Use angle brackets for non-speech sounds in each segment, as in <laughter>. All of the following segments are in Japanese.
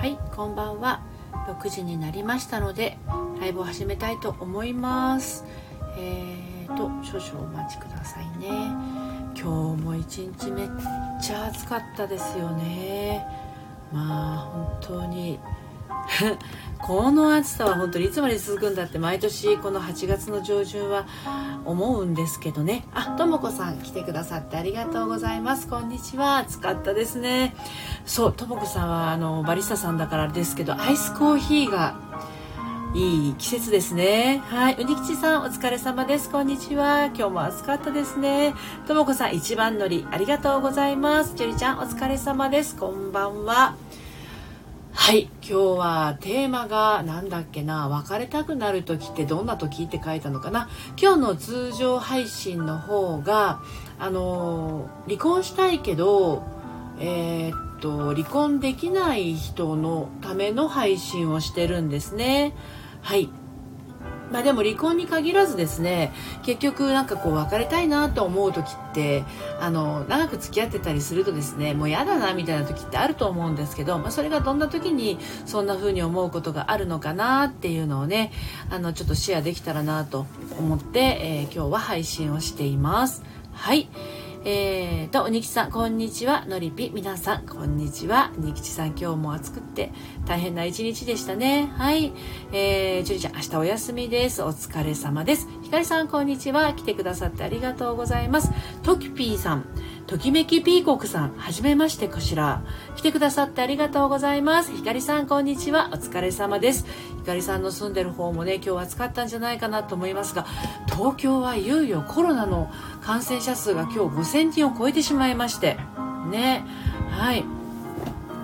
はいこんばんは。6時になりましたのでライブを始めたいと思います。えーと少々お待ちくださいね。今日も一日めっちゃ暑かったですよね。まあ本当にこの暑さは本当にいつまで続くんだって毎年この8月の上旬は思うんですけどねあともこさん来てくださってありがとうございますこんにちは暑かったですねそうともこさんはあのバリスタさんだからですけどアイスコーヒーがいい季節ですね。はい。うにきちさん、お疲れ様です。こんにちは。今日も暑かったですね。ともこさん、一番乗り、ありがとうございます。ジュリちゃん、お疲れ様です。こんばんは。はい。今日はテーマが、何だっけな、別れたくなる時ってどんな時って書いたのかな？今日の通常配信の方が、あの、離婚したいけど、えー、っと、離婚できない人のための配信をしてるんですね。はいまあでも離婚に限らずですね結局なんかこう別れたいなと思う時ってあの長く付き合ってたりするとですねもう嫌だなみたいな時ってあると思うんですけど、まあ、それがどんな時にそんな風に思うことがあるのかなっていうのをねあのちょっとシェアできたらなと思って、えー、今日は配信をしています。はいえーと、おにきさん、こんにちは。のりぴ、皆さん、こんにちは。にきちさん、今日も暑くって大変な一日でしたね。はい。えー、ジュリちゃん、明日お休みです。お疲れ様です。ひかりさん、こんにちは。来てくださってありがとうございます。ときぴーさん、ときめきピーコクさん、はじめましてかしら。来てくださってありがとうございます。ひかりさん、こんにちは。お疲れ様です。ひかりさんの住んでる方もね、今日暑かったんじゃないかなと思いますが、東京はいよいよコロナの感染者数が今日5000人を超えてしまいましてねはい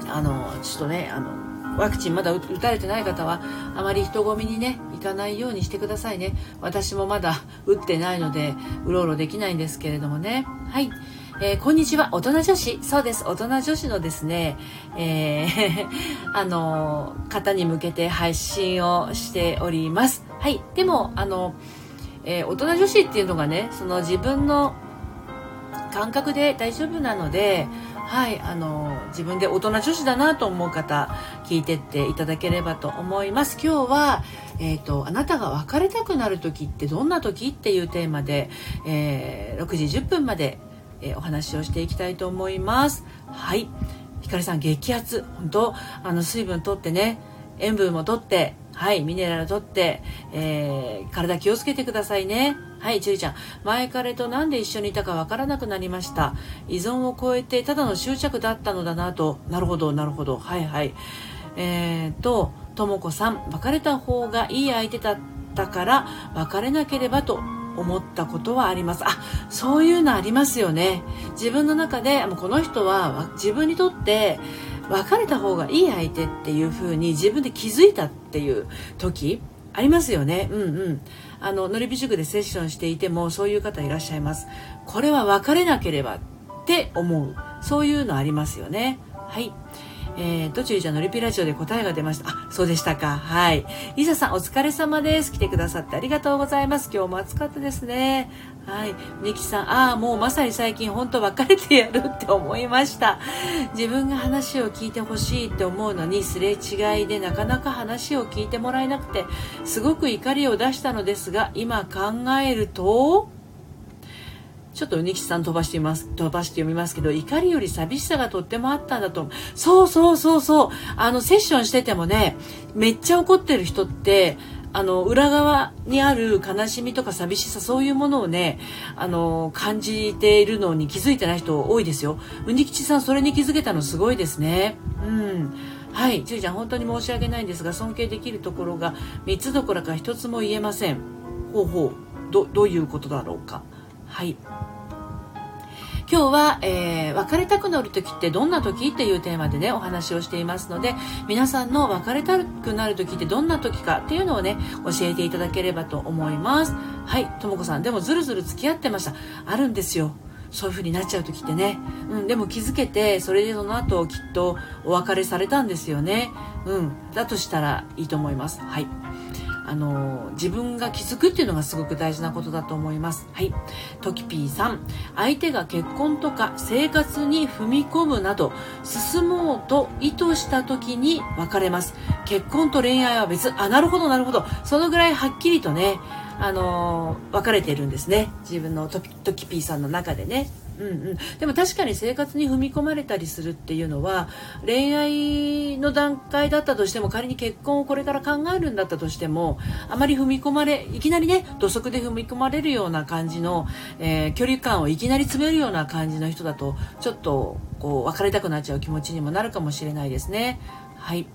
あのちょっとねあのワクチンまだ打たれてない方はあまり人混みにね行かないようにしてくださいね私もまだ打ってないのでうろうろできないんですけれどもねはいえー、こんにちは、大人女子。そうです、大人女子のですね、えー、<laughs> あの、方に向けて配信をしております。はい。でも、あの、えー、大人女子っていうのがねその自分の感覚で大丈夫なので、はい、あの自分で大人女子だなと思う方聞いてっていただければと思います。今日は、えーと、あなたが別れたくなる時ってどんな時っていうテーマで、えー、6時10分まで、えー、お話をしていきたいと思います。はい。ひかりさん激アツ。本当あの水分とってね塩分もとってはい、ミネラルとって、えー、体気をつけてくださいね。はい、ちゅうちゃん。前彼となんで一緒にいたかわからなくなりました。依存を超えてただの執着だったのだなと。なるほど、なるほど。はいはい。えーと、ともこさん。別れた方がいい相手だったから別れなければと思ったことはあります。あ、そういうのありますよね。自分の中で、もうこの人は自分にとって、別れた方がいい相手っていう風に自分で気づいたっていう時ありますよね。うんうん。あの、のりび塾でセッションしていてもそういう方いらっしゃいます。これは別れなければって思う。そういうのありますよね。はい。えー、とちゅうちゃんのリピラジオで答えが出ました。あ、そうでしたか。はい。リサさん、お疲れ様です。来てくださってありがとうございます。今日も暑かったですね。はい。ミキさん、ああ、もうまさに最近本当別れてやるって思いました。自分が話を聞いてほしいって思うのに、すれ違いでなかなか話を聞いてもらえなくて、すごく怒りを出したのですが、今考えると、ちょっとうにきさん飛ばしてみます、飛ばして読みますけど、怒りより寂しさがとってもあったんだと。そうそうそうそう。あの、セッションしててもね、めっちゃ怒ってる人って、あの、裏側にある悲しみとか寂しさ、そういうものをね、あの、感じているのに気づいてない人多いですよ。うにきちさん、それに気づけたのすごいですね。うん。はい、じゅうちゃん、本当に申し訳ないんですが、尊敬できるところが3つどころか1つも言えません。ほうほう。ど、どういうことだろうか。はい。今日は、えー、別れたくなる時ってどんな時っていうテーマでね、お話をしていますので、皆さんの別れたくなる時ってどんな時かっていうのをね、教えていただければと思います。はい、ともこさん、でもずるずる付き合ってました。あるんですよ。そういう風になっちゃう時ってね。うん、でも気づけて、それでその後きっとお別れされたんですよね。うん、だとしたらいいと思います。はい。あの自分が気づくっていうのがすごく大事なことだと思います。はい。トキピーさん。相手が結婚とか生活に踏み込むなど進もうと意図した時に別れます。結婚と恋愛は別あなるほどなるほど。そのぐらいはっきりとねあの分かれているんですね。自分のトキピーさんの中でね。うんうん、でも確かに生活に踏み込まれたりするっていうのは恋愛の段階だったとしても仮に結婚をこれから考えるんだったとしてもあまり踏み込まれいきなりね土足で踏み込まれるような感じの、えー、距離感をいきなり詰めるような感じの人だとちょっとこう別れたくなっちゃう気持ちにもなるかもしれないですね。はい。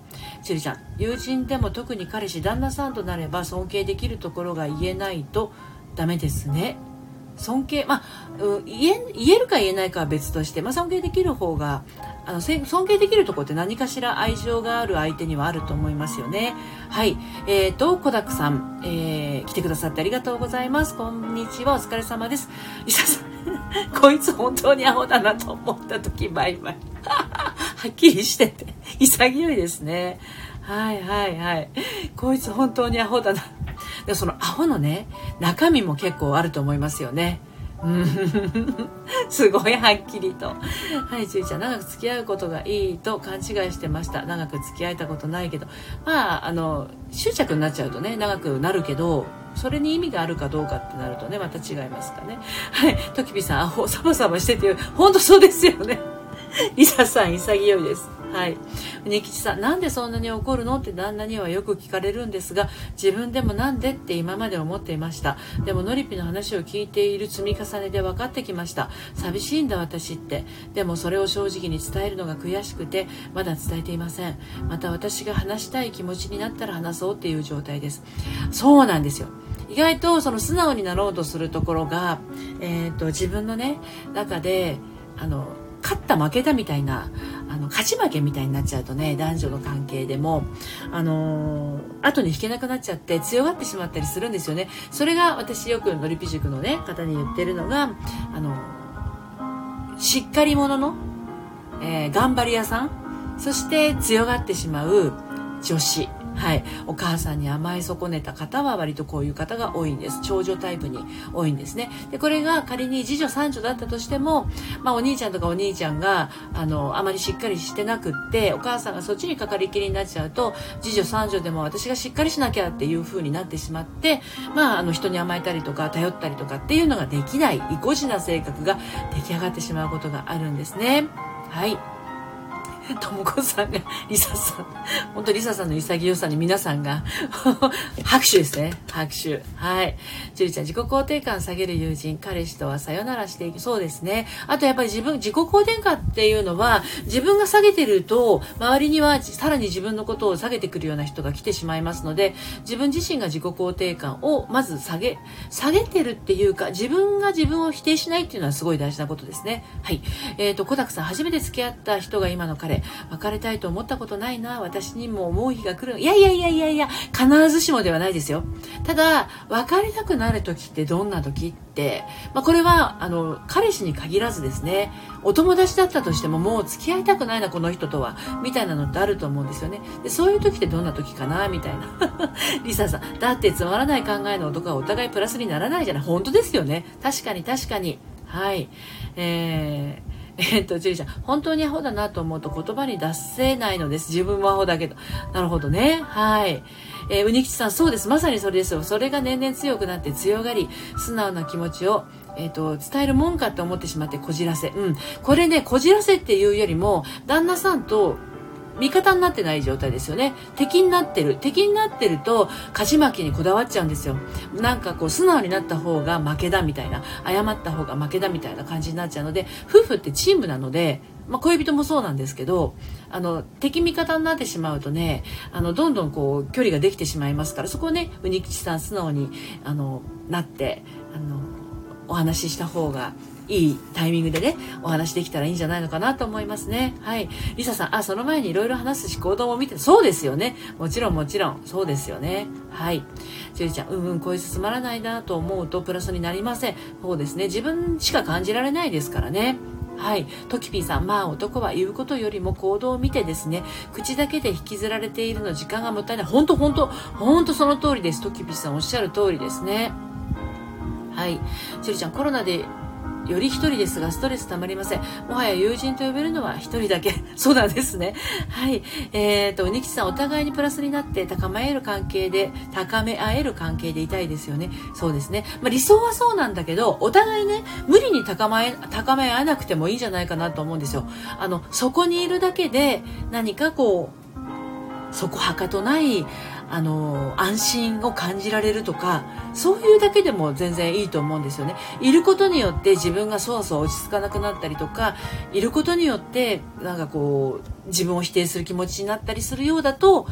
ちりちゃん、友人でも特に彼氏、旦那さんとなれば尊敬できるところが言えないとダメですね。尊敬、まあ、言え言えるか言えないかは別として、まあ、尊敬できる方があの尊敬できるところって何かしら愛情がある相手にはあると思いますよね。はい。えっ、ー、と、コダクさん、えー、来てくださってありがとうございます。こんにちは、お疲れ様です。伊佐さん、<laughs> こいつ本当にアホだなと思った時、バイバイ。<laughs> はっきりしてて、潔いですね。はいはいはい。こいつ本当にアホだな。でそのアホのね中身も結構あると思いますよね。うん <laughs> すごいはっきりと。はい、ちゅうちゃん、長く付き合うことがいいと勘違いしてました。長く付き合えたことないけど。まあ、あの、執着になっちゃうとね、長くなるけど、それに意味があるかどうかってなるとね、また違いますかね。はい、ときびさん、アホ、サバサバしてて、本当そうですよね。<laughs> リサさん、潔いです。はい。き吉さん、なんでそんなに怒るの？って旦那にはよく聞かれるんですが、自分でもなんでって今まで思っていました。でも、のりぴの話を聞いている積み重ねで分かってきました。寂しいんだ私って。でも、それを正直に伝えるのが悔しくて、まだ伝えていません。また私が話したい気持ちになったら話そうっていう状態です。そうなんですよ。意外とその素直になろうとするところが、えーと自分のね中であの勝った負けたみたいなあの勝ち負けみたいになっちゃうとね男女の関係でもあのー、後に引けなくなっちゃって強がってしまったりするんですよね。それが私よくのりぴ塾のね方に言ってるのがあのしっかり者の、えー、頑張り屋さん。そして強がってしまう女子。はい、お母さんに甘え損ねた方は割とこういう方が多いんです。長女タイプに多いんですね。でこれが仮に次女三女だったとしても、まあ、お兄ちゃんとかお兄ちゃんがあのあまりしっかりしてなくってお母さんがそっちにかかりきりになっちゃうと次女三女でも私がしっかりしなきゃっていう風になってしまって、まあ、あの人に甘えたりとか頼ったりとかっていうのができない意固地な性格が出来上がってしまうことがあるんですね。はい。ともこさんが、リサさん、本当リサさんの潔さに皆さんが <laughs> 拍手ですね。拍手。はい。ジュリちゃん、自己肯定感下げる友人、彼氏とはさよならしていく。そうですね。あとやっぱり自分、自己肯定感っていうのは、自分が下げてると、周りにはさらに自分のことを下げてくるような人が来てしまいますので、自分自身が自己肯定感をまず下げ、下げてるっていうか、自分が自分を否定しないっていうのはすごい大事なことですね。はい。えっ、ー、と、小沢さん、初めて付き合った人が今の彼、別れたいと思ったことないな私にも思う日が来る。いやいやいやいやいや必ずしもではないですよ。ただ別れたくなる時ってどんな時って、まあ、これはあの彼氏に限らずですねお友達だったとしてももう付き合いたくないなこの人とはみたいなのってあると思うんですよね。でそういう時ってどんな時かなみたいな。<laughs> リサさんだってつまらない考えの男はお互いプラスにならないじゃない。本当ですよね。確かに確かに。はい。えーえっと、ジュリちゃん、本当にアホだなと思うと言葉に出せないのです。自分もアホだけど。なるほどね。はい。えー、うにきちさん、そうです。まさにそれですよ。それが年々強くなって強がり、素直な気持ちを、えっ、ー、と、伝えるもんかって思ってしまってこじらせ。うん。これね、こじらせっていうよりも、旦那さんと味方になってない状態ですよね。敵になってる。敵になってると、勝ち負けにこだわっちゃうんですよ。なんかこう、素直になった方が負けだみたいな、謝った方が負けだみたいな感じになっちゃうので、夫婦ってチームなので、まあ、恋人もそうなんですけど、あの、敵味方になってしまうとね、あの、どんどんこう、距離ができてしまいますから、そこをね、うにきちさん素直に、あの、なって、あの、お話しした方がいいタイミングでね、お話できたらいいんじゃないのかなと思いますね。はい。リサさん、あ、その前にいろいろ話すし行動も見て、そうですよね。もちろんもちろん、そうですよね。はい。ジュリちゃん、うんうん、こいつつまらないなと思うとプラスになりません。そうですね。自分しか感じられないですからね。はい。トキピーさん、まあ男は言うことよりも行動を見てですね、口だけで引きずられているの時間がもったいない。本当本当本当その通りです。トキピーさんおっしゃる通りですね。はい。ジュリちゃん、コロナでより一人ですが、ストレス溜まりません。もはや友人と呼べるのは一人だけ。<laughs> そうなんですね。はい。えっ、ー、と、ニキさん、お互いにプラスになって高め合える関係で、高め合える関係でいたいですよね。そうですね。まあ、理想はそうなんだけど、お互いね、無理に高め、高め合えなくてもいいんじゃないかなと思うんですよ。あの、そこにいるだけで、何かこう、そこはかとない、あの安心を感じられるとかそういうだけでも全然いいと思うんですよね。いることによって自分がそわそわ落ち着かなくなったりとかいることによってなんかこう自分を否定する気持ちになったりするようだと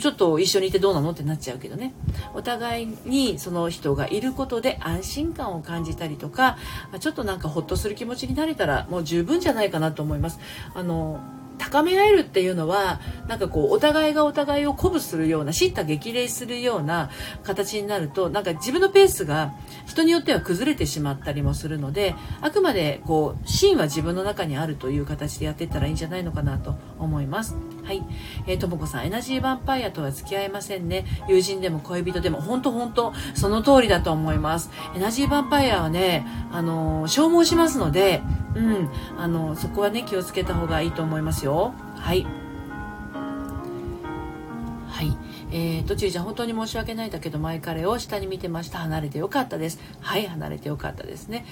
ちょっと一緒にいてどうなのってなっちゃうけどね。お互いにその人がいることで安心感を感じたりとかちょっとなんかほっとする気持ちになれたらもう十分じゃないかなと思います。あの高め合えるっていうのはなんかこうお互いがお互いを鼓舞するような叱咤激励するような形になるとなんか自分のペースが人によっては崩れてしまったりもするのであくまでこう芯は自分の中にあるという形でやっていったらいいんじゃないのかなと思います。はい。えー、ともこさんエナジーヴァンパイアとは付き合いませんね。友人でも恋人でも。本当本当その通りだと思います。エナジーヴァンパイアはねあのー、消耗しますのでうん、あのそこはね気をつけた方がいいと思いますよ。はい。はい。えーとちゅうちゃん本当に申し訳ないんだけど前彼を下に見てました。離れてよかったです。はい離れてよかったですね。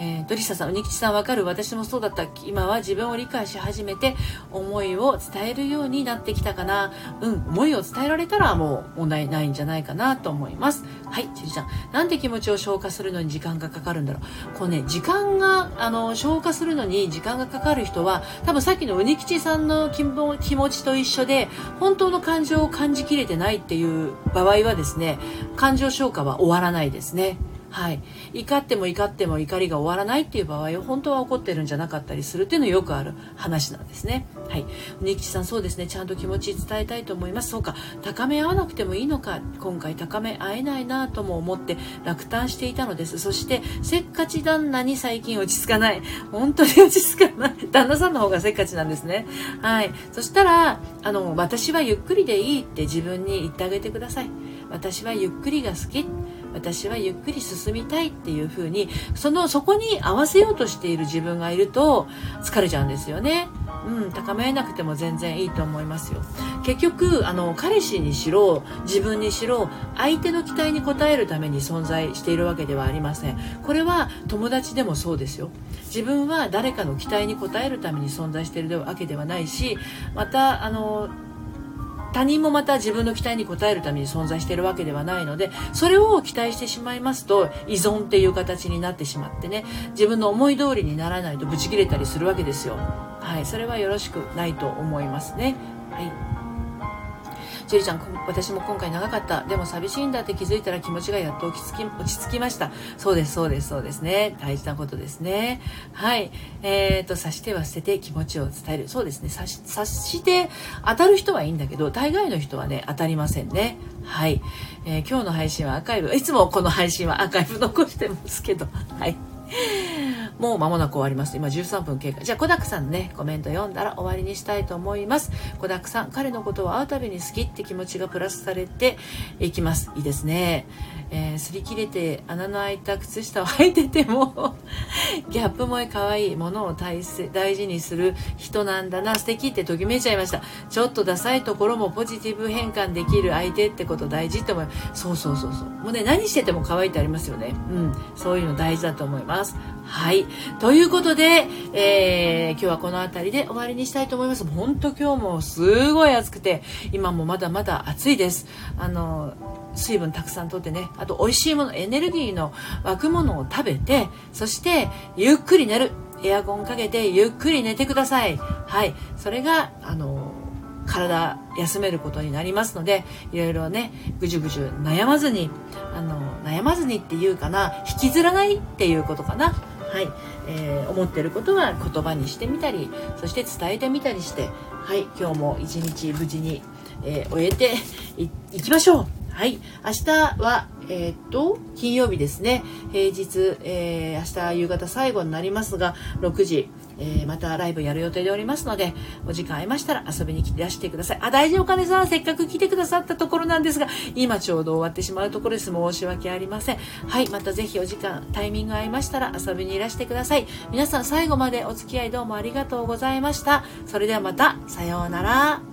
えー、ドリサさん、ニキチさんわかる私もそうだった。今は自分を理解し始めて、思いを伝えるようになってきたかな。うん、思いを伝えられたらもう問題ないんじゃないかなと思います。はい、ちりちゃん。なんで気持ちを消化するのに時間がかかるんだろう。こうね、時間が、あの、消化するのに時間がかかる人は、多分さっきのうにきちさんの気持ちと一緒で、本当の感情を感じきれてないっていう場合はですね、感情消化は終わらないですね。はい、怒っても怒っても怒りが終わらないっていう場合は本当は怒ってるんじゃなかったりするっていうのはよくある話なんですね。はい、ニキさんそうですね。ちゃんと気持ち伝えたいと思います。そうか。高め合わなくてもいいのか。今回高め合えないなとも思って落胆していたのです。そしてせっかち旦那に最近落ち着かない。本当に落ち着かない。旦那さんの方がせっかちなんですね。はい。そしたらあの私はゆっくりでいいって自分に言ってあげてください。私はゆっくりが好きって私はゆっくり進みたいっていう風にそのそこに合わせようとしている自分がいると疲れちゃうんですよね。うん、高めなくても全然いいと思いますよ。結局あの彼氏にしろ自分にしろ相手の期待に応えるために存在しているわけではありません。これは友達でもそうですよ。自分は誰かの期待に応えるために存在しているわけではないしまたあの他人もまた自分の期待に応えるために存在しているわけではないのでそれを期待してしまいますと依存っていう形になってしまってね自分の思い通りにならないとブチ切れたりするわけですよ。はいそれはよろしくないと思いますね。はい。ジェリちゃん、私も今回長かった。でも寂しいんだって気づいたら気持ちがやっと落ち着き落ち着きました。そうです、そうです、そうですね。大事なことですね。はい。え、ー、と、察しては捨てて気持ちを伝える。そうですね。察し察して当たる人はいいんだけど、大概の人はね、当たりませんね。はい。えー、今日の配信はアーカイブ、いつもこの配信はアーカイブ残してますけど、はい。もう間もなく終わります。今13分経過。じゃあ、コダックさんね、コメント読んだら終わりにしたいと思います。コダックさん、彼のことを会うたびに好きって気持ちがプラスされていきます。いいですね。えー、擦り切れて穴の開いた靴下を履いてても <laughs> ギャップ萌え可愛いものを大大事にする人なんだな。素敵ってときめいちゃいました。ちょっとダサいところもポジティブ変換できる相手ってこと大事って思います。そうそうそうそう。もうね何してても可愛いってありますよね。うん。そういうの大事だと思います。はい。ということで、えー、今日はこの辺りで終わりにしたいと思います。本当今日もすごい暑くて、今もまだまだ暑いです。あの、水分たくさんとってね、あと美味しいもの、エネルギーの湧くものを食べて、そしてゆっくり寝る。エアコンかけてゆっくり寝てください。はい。それが、あの、体休めることになりますのでいろいろねぐじゅぐじゅ悩まずにあの悩まずにっていうかな引きずらないっていうことかなはいえー、思ってることは言葉にしてみたりそして伝えてみたりしてはい今日も一日無事に、えー、終えていきましょうはい明日はえー、っと金曜日ですね平日、えー、明日夕方最後になりますが6時えー、またライブやる予定でおりますので、お時間合いましたら遊びに来てらしてください。あ、大事お金さん、せっかく来てくださったところなんですが、今ちょうど終わってしまうところです。申し訳ありません。はい、またぜひお時間、タイミング合いましたら遊びにいらしてください。皆さん最後までお付き合いどうもありがとうございました。それではまた、さようなら。